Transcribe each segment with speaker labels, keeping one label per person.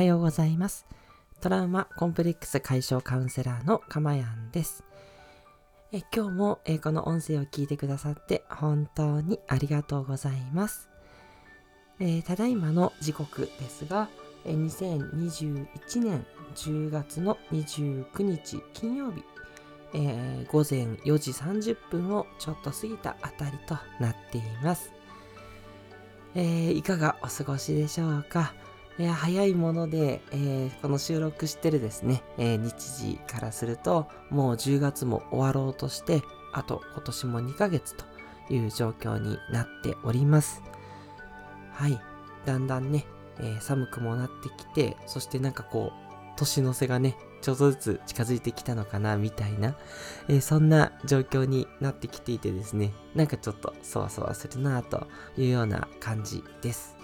Speaker 1: はようございます。トラウマコンプレックス解消カウンセラーのかまやんです。え今日もえこの音声を聞いてくださって本当にありがとうございます。えー、ただいまの時刻ですが、え2021年10月の29日金曜日、えー、午前4時30分をちょっと過ぎたあたりとなっています。えー、いかがお過ごしでしょうか？いや早いもので、えー、この収録してるですね、えー、日時からすると、もう10月も終わろうとして、あと今年も2ヶ月という状況になっております。はい。だんだんね、えー、寒くもなってきて、そしてなんかこう、年の瀬がね、ちょっとずつ近づいてきたのかな、みたいな、えー、そんな状況になってきていてですね、なんかちょっとそわそわするなというような感じです。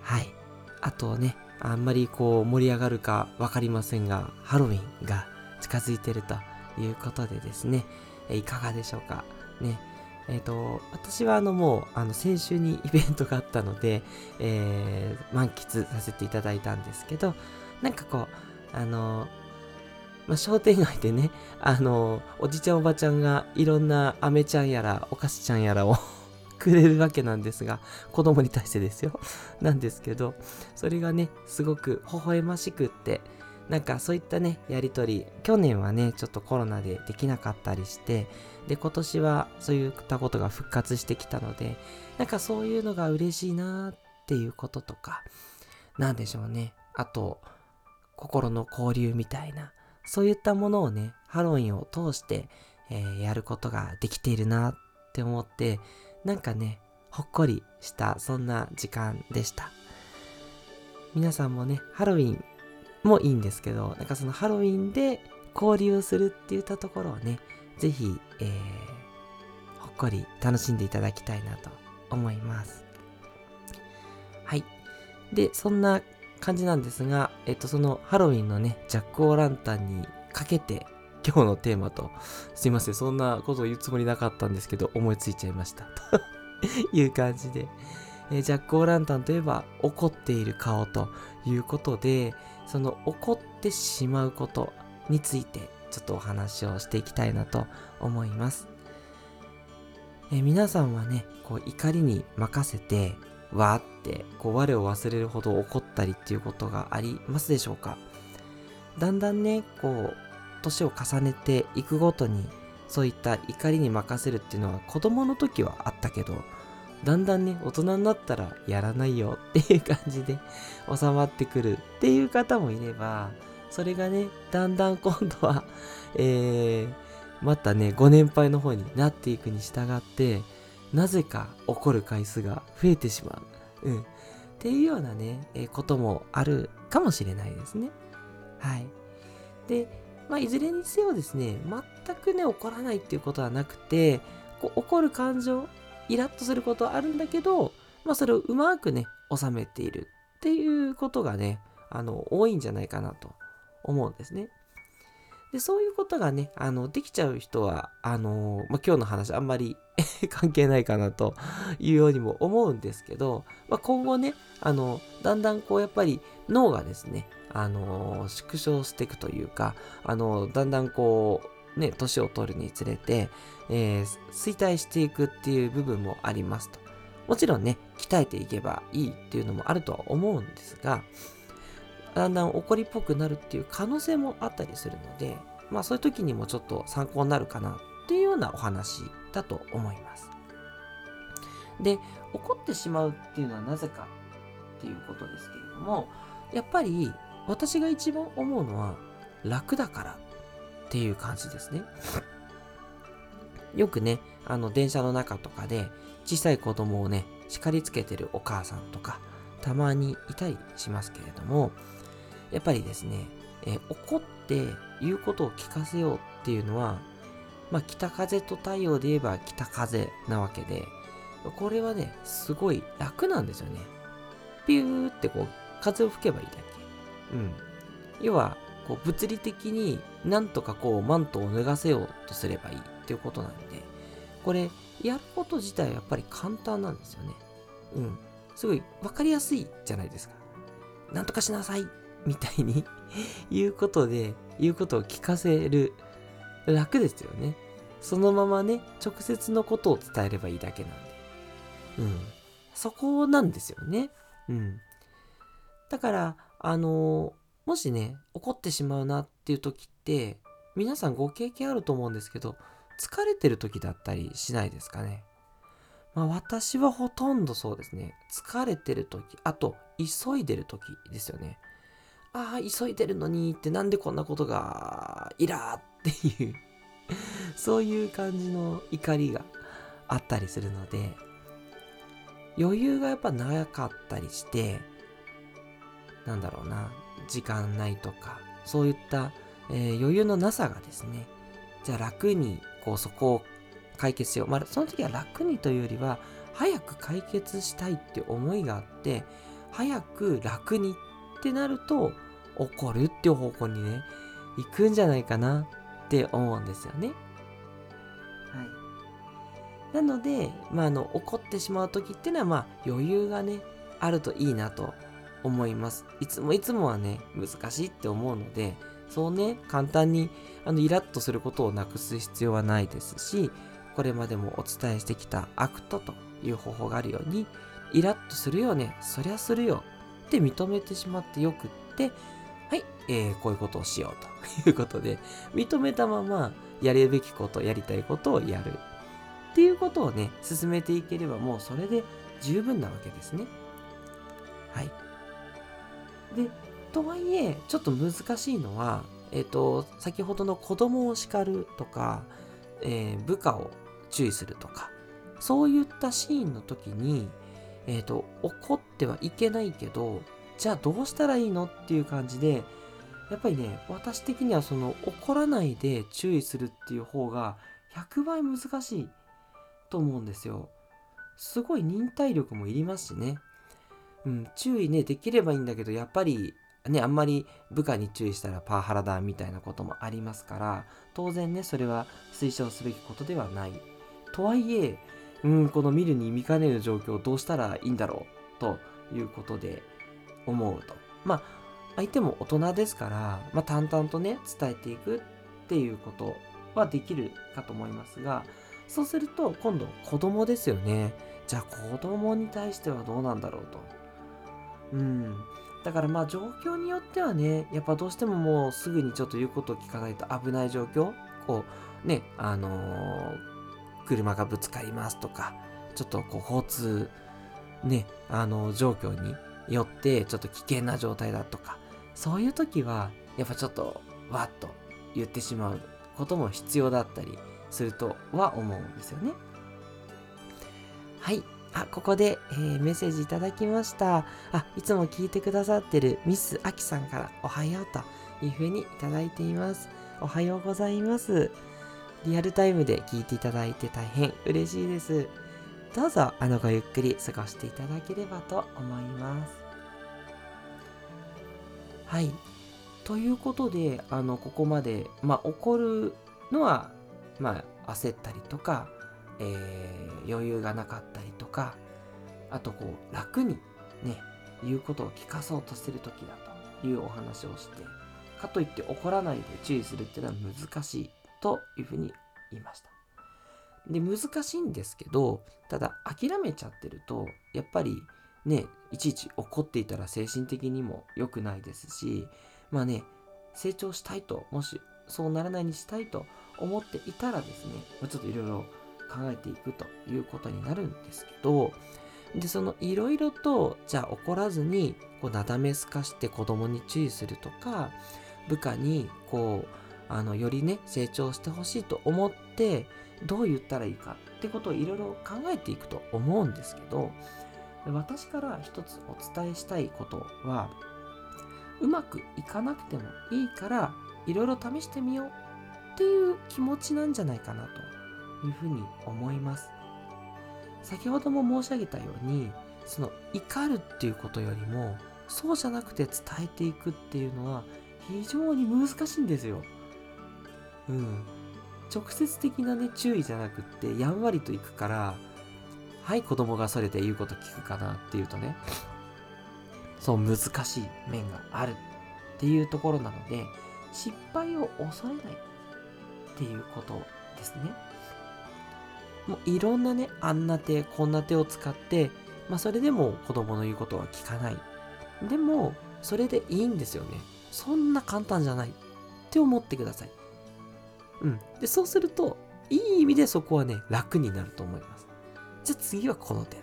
Speaker 1: はい。あとね、あんまりこう盛り上がるかわかりませんが、ハロウィンが近づいてるということでですね、いかがでしょうか？ね。えっ、ー、と、私はあのもう、あの先週にイベントがあったので、えー、満喫させていただいたんですけど、なんかこう、あの、まあ、商店街でね、あの、おじちゃんおばちゃんがいろんな飴ちゃんやらお菓子ちゃんやらをくれるわけなんですが、子供に対してですよ。なんですけど、それがね、すごく微笑ましくって、なんかそういったね、やりとり、去年はね、ちょっとコロナでできなかったりして、で、今年はそういったことが復活してきたので、なんかそういうのが嬉しいなっていうこととか、なんでしょうね。あと、心の交流みたいな、そういったものをね、ハロウィンを通して、えー、やることができているなって思って、なんかね、ほっこりしたそんな時間でした。皆さんもね、ハロウィンもいいんですけど、なんかそのハロウィンで交流するって言ったところをね、ぜひ、えー、ほっこり楽しんでいただきたいなと思います。はい。で、そんな感じなんですが、えっと、そのハロウィンのね、ジャック・オー・ランタンにかけて、今日のテーマと、すいません、そんなことを言うつもりなかったんですけど、思いついちゃいました。と いう感じで、えー、ジャック・オー・ランタンといえば、怒っている顔ということで、その怒ってしまうことについて、ちょっとお話をしていきたいなと思います。えー、皆さんはね、こう怒りに任せて、わーってこう我を忘れるほど怒ったりっていうことがありますでしょうか？だんだんねこう年を重ねていくごとにそういった怒りに任せるっていうのは子供の時はあったけどだんだんね大人になったらやらないよ っていう感じで 収まってくるっていう方もいればそれがねだんだん今度は えー、またねご年配の方になっていくに従ってなぜか怒る回数が増えてしまう。うん。っていうようなね、えー、こともあるかもしれないですね。はい。で、まあ、いずれにせよですね、全くね、怒らないっていうことはなくて、こう怒る感情、イラッとすることはあるんだけど、まあ、それをうまくね、収めているっていうことがね、あの、多いんじゃないかなと思うんですね。で、そういうことがね、あの、できちゃう人は、あのまあ、今日の話あんまり 関係ないかなというようにも思うんですけど、まあ、今後ね、あの、だんだんこうやっぱり脳がですね、あの、縮小していくというか、あの、だんだんこう、ね、年を取るにつれて、えー、衰退していくっていう部分もありますと。もちろんね、鍛えていけばいいっていうのもあるとは思うんですが、だんだん怒りっぽくなるっていう可能性もあったりするので、まあそういう時にもちょっと参考になるかなっていうようなお話だと思います。で、怒ってしまうっていうのはなぜかっていうことですけれども、やっぱり私が一番思うのは楽だからっていう感じですね。よくね、あの電車の中とかで小さい子供をね、叱りつけてるお母さんとかたまにいたりしますけれども、やっぱりですね、え怒って言うことを聞かせようっていうのは、まあ、北風と太陽で言えば北風なわけで、これはね、すごい楽なんですよね。ピューってこう、風を吹けばいいだけ。うん。要は、こう、物理的になんとかこう、マントを脱がせようとすればいいっていうことなんで、これ、やること自体はやっぱり簡単なんですよね。うん。すごい分かりやすいじゃないですか。なんとかしなさいみたいに 言うことで、言うことを聞かせる。楽ですよね。そのままね、直接のことを伝えればいいだけなんで。うん。そこなんですよね。うん。だから、あのー、もしね、怒ってしまうなっていう時って、皆さんご経験あると思うんですけど、疲れてる時だったりしないですかね。まあ私はほとんどそうですね。疲れてる時、あと急いでる時ですよね。ああ、急いでるのにってなんでこんなことが、イラーっていう そういう感じの怒りがあったりするので、余裕がやっぱ長かったりして、なんだろうな、時間ないとか、そういった、えー、余裕のなさがですね、じゃあ楽にこうそこを解決しよう。まあ、その時は楽にというよりは、早く解決したいって思いがあって、早く楽にってなると、怒るっていう方向にね、行くんじゃないかなって思うんですよね。はい。なので、まあ、あの、怒ってしまう時っていうのは、まあ、余裕がね、あるといいなと思います。いつもいつもはね、難しいって思うので、そうね、簡単に、あの、イラッとすることをなくす必要はないですし、これまでもお伝えしてきた ACT という方法があるように、イラッとするよね、そりゃするよって認めてしまってよくって、はい、えー、こういうことをしようと いうことで、認めたままやるべきこと、やりたいことをやるっていうことをね、進めていければもうそれで十分なわけですね。はい。で、とはいえ、ちょっと難しいのは、えっ、ー、と、先ほどの子供を叱るとか、えー、部下を注意するとか、そういったシーンの時に、えっ、ー、と、怒ってはいけないけど、じゃあどうしたらいいのっていう感じで、やっぱりね、私的にはその怒らないで注意するっていう方が100倍難しいと思うんですよ。すごい忍耐力もいりますしね。うん、注意ね、できればいいんだけど、やっぱりね、あんまり部下に注意したらパワハラだみたいなこともありますから、当然ね、それは推奨すべきことではない。とはいえ、うん、この見るに見かねる状況をどうしたらいいんだろうということで思うと。まあ、相手も大人ですから、まあ、淡々とね、伝えていくっていうことはできるかと思いますが、そうすると今度子供ですよね。じゃあ子供に対してはどうなんだろうと。うん。だからまあ状況によってはね、やっぱどうしてももうすぐにちょっと言うことを聞かないと危ない状況、こうね、あのー、車がぶつかりますとか、ちょっとこう交通、ね、あの、状況によってちょっと危険な状態だとか、そういう時はやっぱちょっとわっと言ってしまうことも必要だったりするとは思うんですよね。はい。あ、ここで、えー、メッセージいただきました。あ、いつも聞いてくださってるミス・アキさんからおはようというふうにいただいています。おはようございます。リアルタイムで聞いていただいて大変嬉しいです。どうぞ、あの、ごゆっくり過ごしていただければと思います。はい。ということで、あの、ここまで、まあ、怒るのは、まあ、焦ったりとか、えー、余裕がなかったりとか、あとこう楽にね、言うことを聞かそうとしてる時だというお話をして、かといって怒らないで注意するっていうのは難しいというふうにいました。で、難しいんですけど、ただ諦めちゃってると、やっぱりね、いちいち怒っていたら精神的にも良くないですし、まあね、成長したいと、もしそうならないにしたいと思っていたらですね、ちょっといろいろ考えていくということになるんですけど、で、そのいろいろと、じゃあ怒らずに、こう、なだめすかして子供に注意するとか、部下に、こう、あの、よりね、成長してほしいと思って、どう言ったらいいかってことをいろいろ考えていくと思うんですけど、私から一つお伝えしたいことは、うまくいかなくてもいいから、いろいろ試してみようっていう気持ちなんじゃないかなというふうに思います。先ほども申し上げたように、その怒るっていうことよりも、そうじゃなくて伝えていくっていうのは非常に難しいんですよ。うん。直接的なね、注意じゃなくって、やんわりといくから、はい、子供がそれで言うこと聞くかなっていうとね、そう難しい面があるっていうところなので失敗を恐れないっていうことですね。もういろんなね、あんな手、こんな手を使って、まあそれでも子供の言うことは聞かない。でも、それでいいんですよね。そんな簡単じゃないって思ってください。うん。で、そうすると、いい意味でそこはね、楽になると思います。じゃあ次はこの手だ。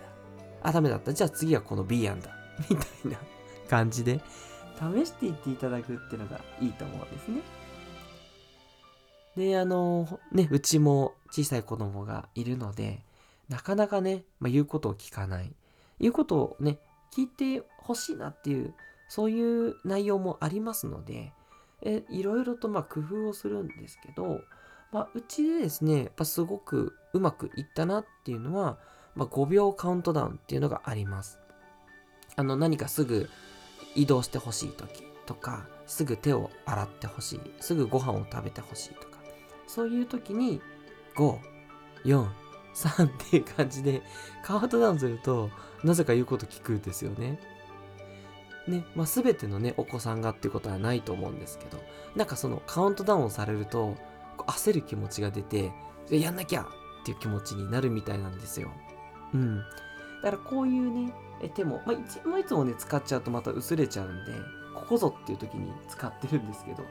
Speaker 1: あ、ダメだった。じゃあ次はこの B 案だ。みたいな感じで、試していっていただくっていうのがいいと思うんですね。で、あの、ね、うちも小さい子供がいるので、なかなかね、まあ、言うことを聞かない。言うことをね、聞いてほしいなっていう、そういう内容もありますので、えいろいろとま工夫をするんですけど、まあ、うちでですね、やっぱすごくうまくいったなっていうのは、まあ、5秒カウントダウンっていうのがあります。あの、何かすぐ移動してほしい時とか、すぐ手を洗ってほしい、すぐご飯を食べてほしいとか、そういう時に、5、4、3っていう感じでカウントダウンすると、なぜか言うこと聞くんですよね。ね、まあ、全てのね、お子さんがっていうことはないと思うんですけど、なんかそのカウントダウンされると、焦る気持ちが出て、やんなきゃっていう気持ちになるみたいなんですよ。うん。だからこういうね、手も、まあ、いつもいつもね、使っちゃうとまた薄れちゃうんで、ここぞっていう時に使ってるんですけど、っ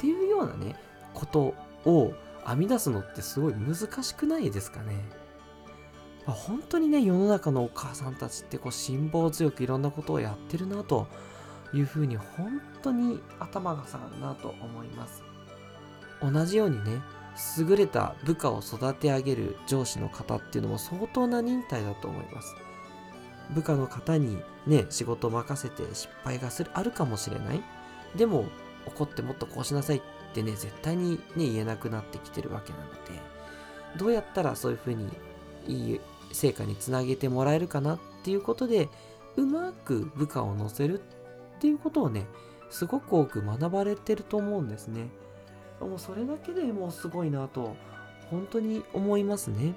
Speaker 1: ていうようなね、ことを編み出すのってすごい難しくないですかね？本当にね、世の中のお母さんたちってこう辛抱強くいろんなことをやってるなというふうに本当に頭が下がるなと思います。同じようにね、優れた部下を育て上げる上司の方っていうのも相当な忍耐だと思います。部下の方にね、仕事を任せて失敗がする、あるかもしれない。でも、怒ってもっとこうしなさいってね、絶対にね、言えなくなってきてるわけなので、どうやったらそういうふうにいい成果につなげてもらえるかなっていうことで、うまく部下を乗せるっていうことをね、すごく多く学ばれてると思うんですね。もうそれだけでもうすごいなと、本当に思いますね。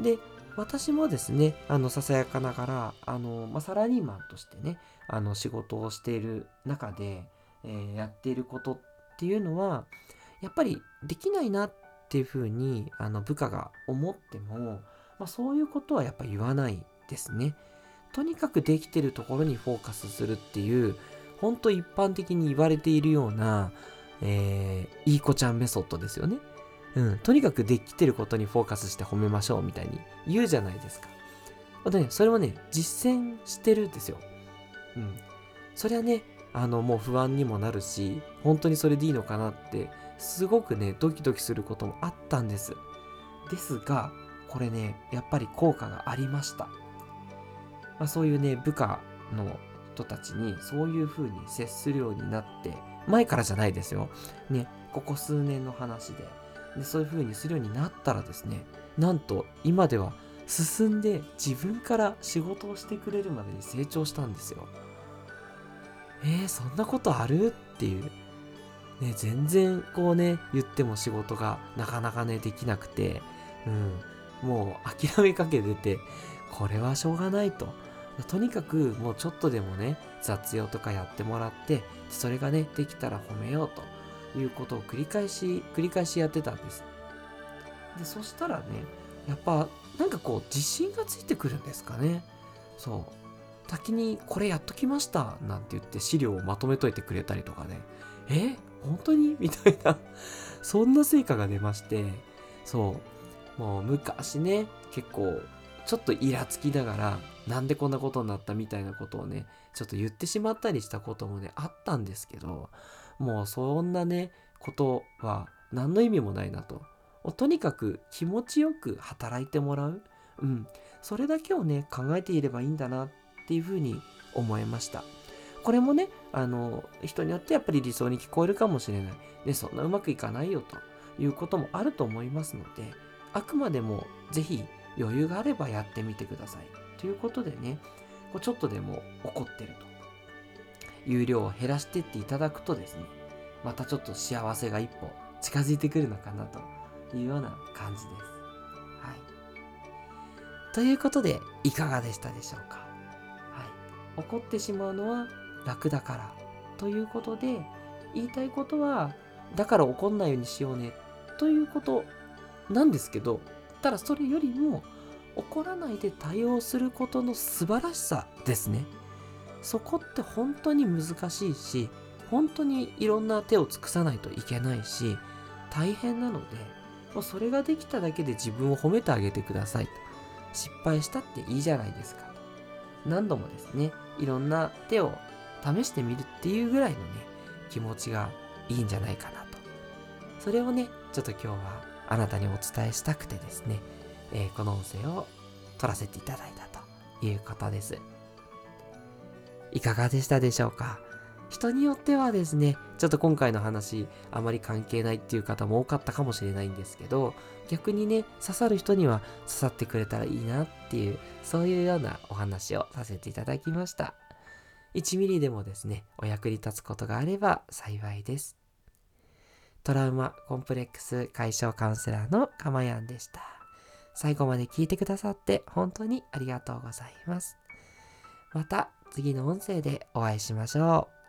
Speaker 1: で、私もですね、あの、ささやかながら、あの、まあ、サラリーマンとしてね、あの、仕事をしている中で、えー、やっていることっていうのは、やっぱりできないなっていうふうに、あの、部下が思っても、まあ、そういうことはやっぱ言わないですね。とにかくできてるところにフォーカスするっていう、ほんと一般的に言われているような、えー、いい子ちゃんメソッドですよね。うん、とにかくできてることにフォーカスして褒めましょうみたいに言うじゃないですか。あとね、それをね、実践してるんですよ。うん。それはね、あの、もう不安にもなるし、本当にそれでいいのかなって、すごくね、ドキドキすることもあったんです。ですが、これね、やっぱり効果がありました。まあ、そういうね、部下の人たちにそういう風に接するようになって、前からじゃないですよ。ね、ここ数年の話で。でそういう風にするようになったらですね、なんと今では進んで自分から仕事をしてくれるまでに成長したんですよ。えー、そんなことある？っていう。ね、全然こうね、言っても仕事がなかなかね、できなくて、うん、もう諦めかけてて、これはしょうがないと。とにかくもうちょっとでもね、雑用とかやってもらって、それがね、できたら褒めようということを繰り返し、繰り返しやってたんです。で、そしたらね、やっぱなんかこう自信がついてくるんですかね。そう。先にこれやっときましたなんて言って資料をまとめといてくれたりとかね。え？本当に？みたいなそんな成果が出まして、そう。もう昔ね、結構ちょっとイラつきながら、なんでこんなことになったみたいなことをね、ちょっと言ってしまったりしたこともね、あったんですけど、もうそんなね、ことは何の意味もないなと。とにかく気持ちよく働いてもらう。うん。それだけをね、考えていればいいんだなっていうふうに思いました。これもね、あの、人によってやっぱり理想に聞こえるかもしれない。ね、そんなうまくいかないよということもあると思いますので、あくまでもぜひ余裕があればやってみてください。ということでね、こうちょっとでも怒ってると。有料を減らしてっていただくとですね、またちょっと幸せが一歩近づいてくるのかなというような感じです。はい。ということで、いかがでしたでしょうか？はい。怒ってしまうのは楽だからということで言いたいことはだから怒んないようにしようねということなんですけどただそれよりも怒らないで対応することの素晴らしさですね。そこって本当に難しいし本当にいろんな手を尽くさないといけないし大変なのでもうそれができただけで自分を褒めてあげてください失敗したっていいじゃないですか何度もですねいろんな手を試してみるっていうぐらいのね気持ちがいいんじゃないかなと。それをねちょっと今日はあなたにお伝えしたくてですね、えー、この音声を撮らせていただいたということですいかがでしたでしょうか？人によってはですね、ちょっと今回の話、あまり関係ないっていう方も多かったかもしれないんですけど、逆にね、刺さる人には刺さってくれたらいいなっていう、そういうようなお話をさせていただきました。1ミリでもですね、お役に立つことがあれば幸いです。トラウマコンプレックス解消カウンセラーのかまやんでした。最後まで聞いてくださって本当にありがとうございます。また次の音声でお会いしましょう。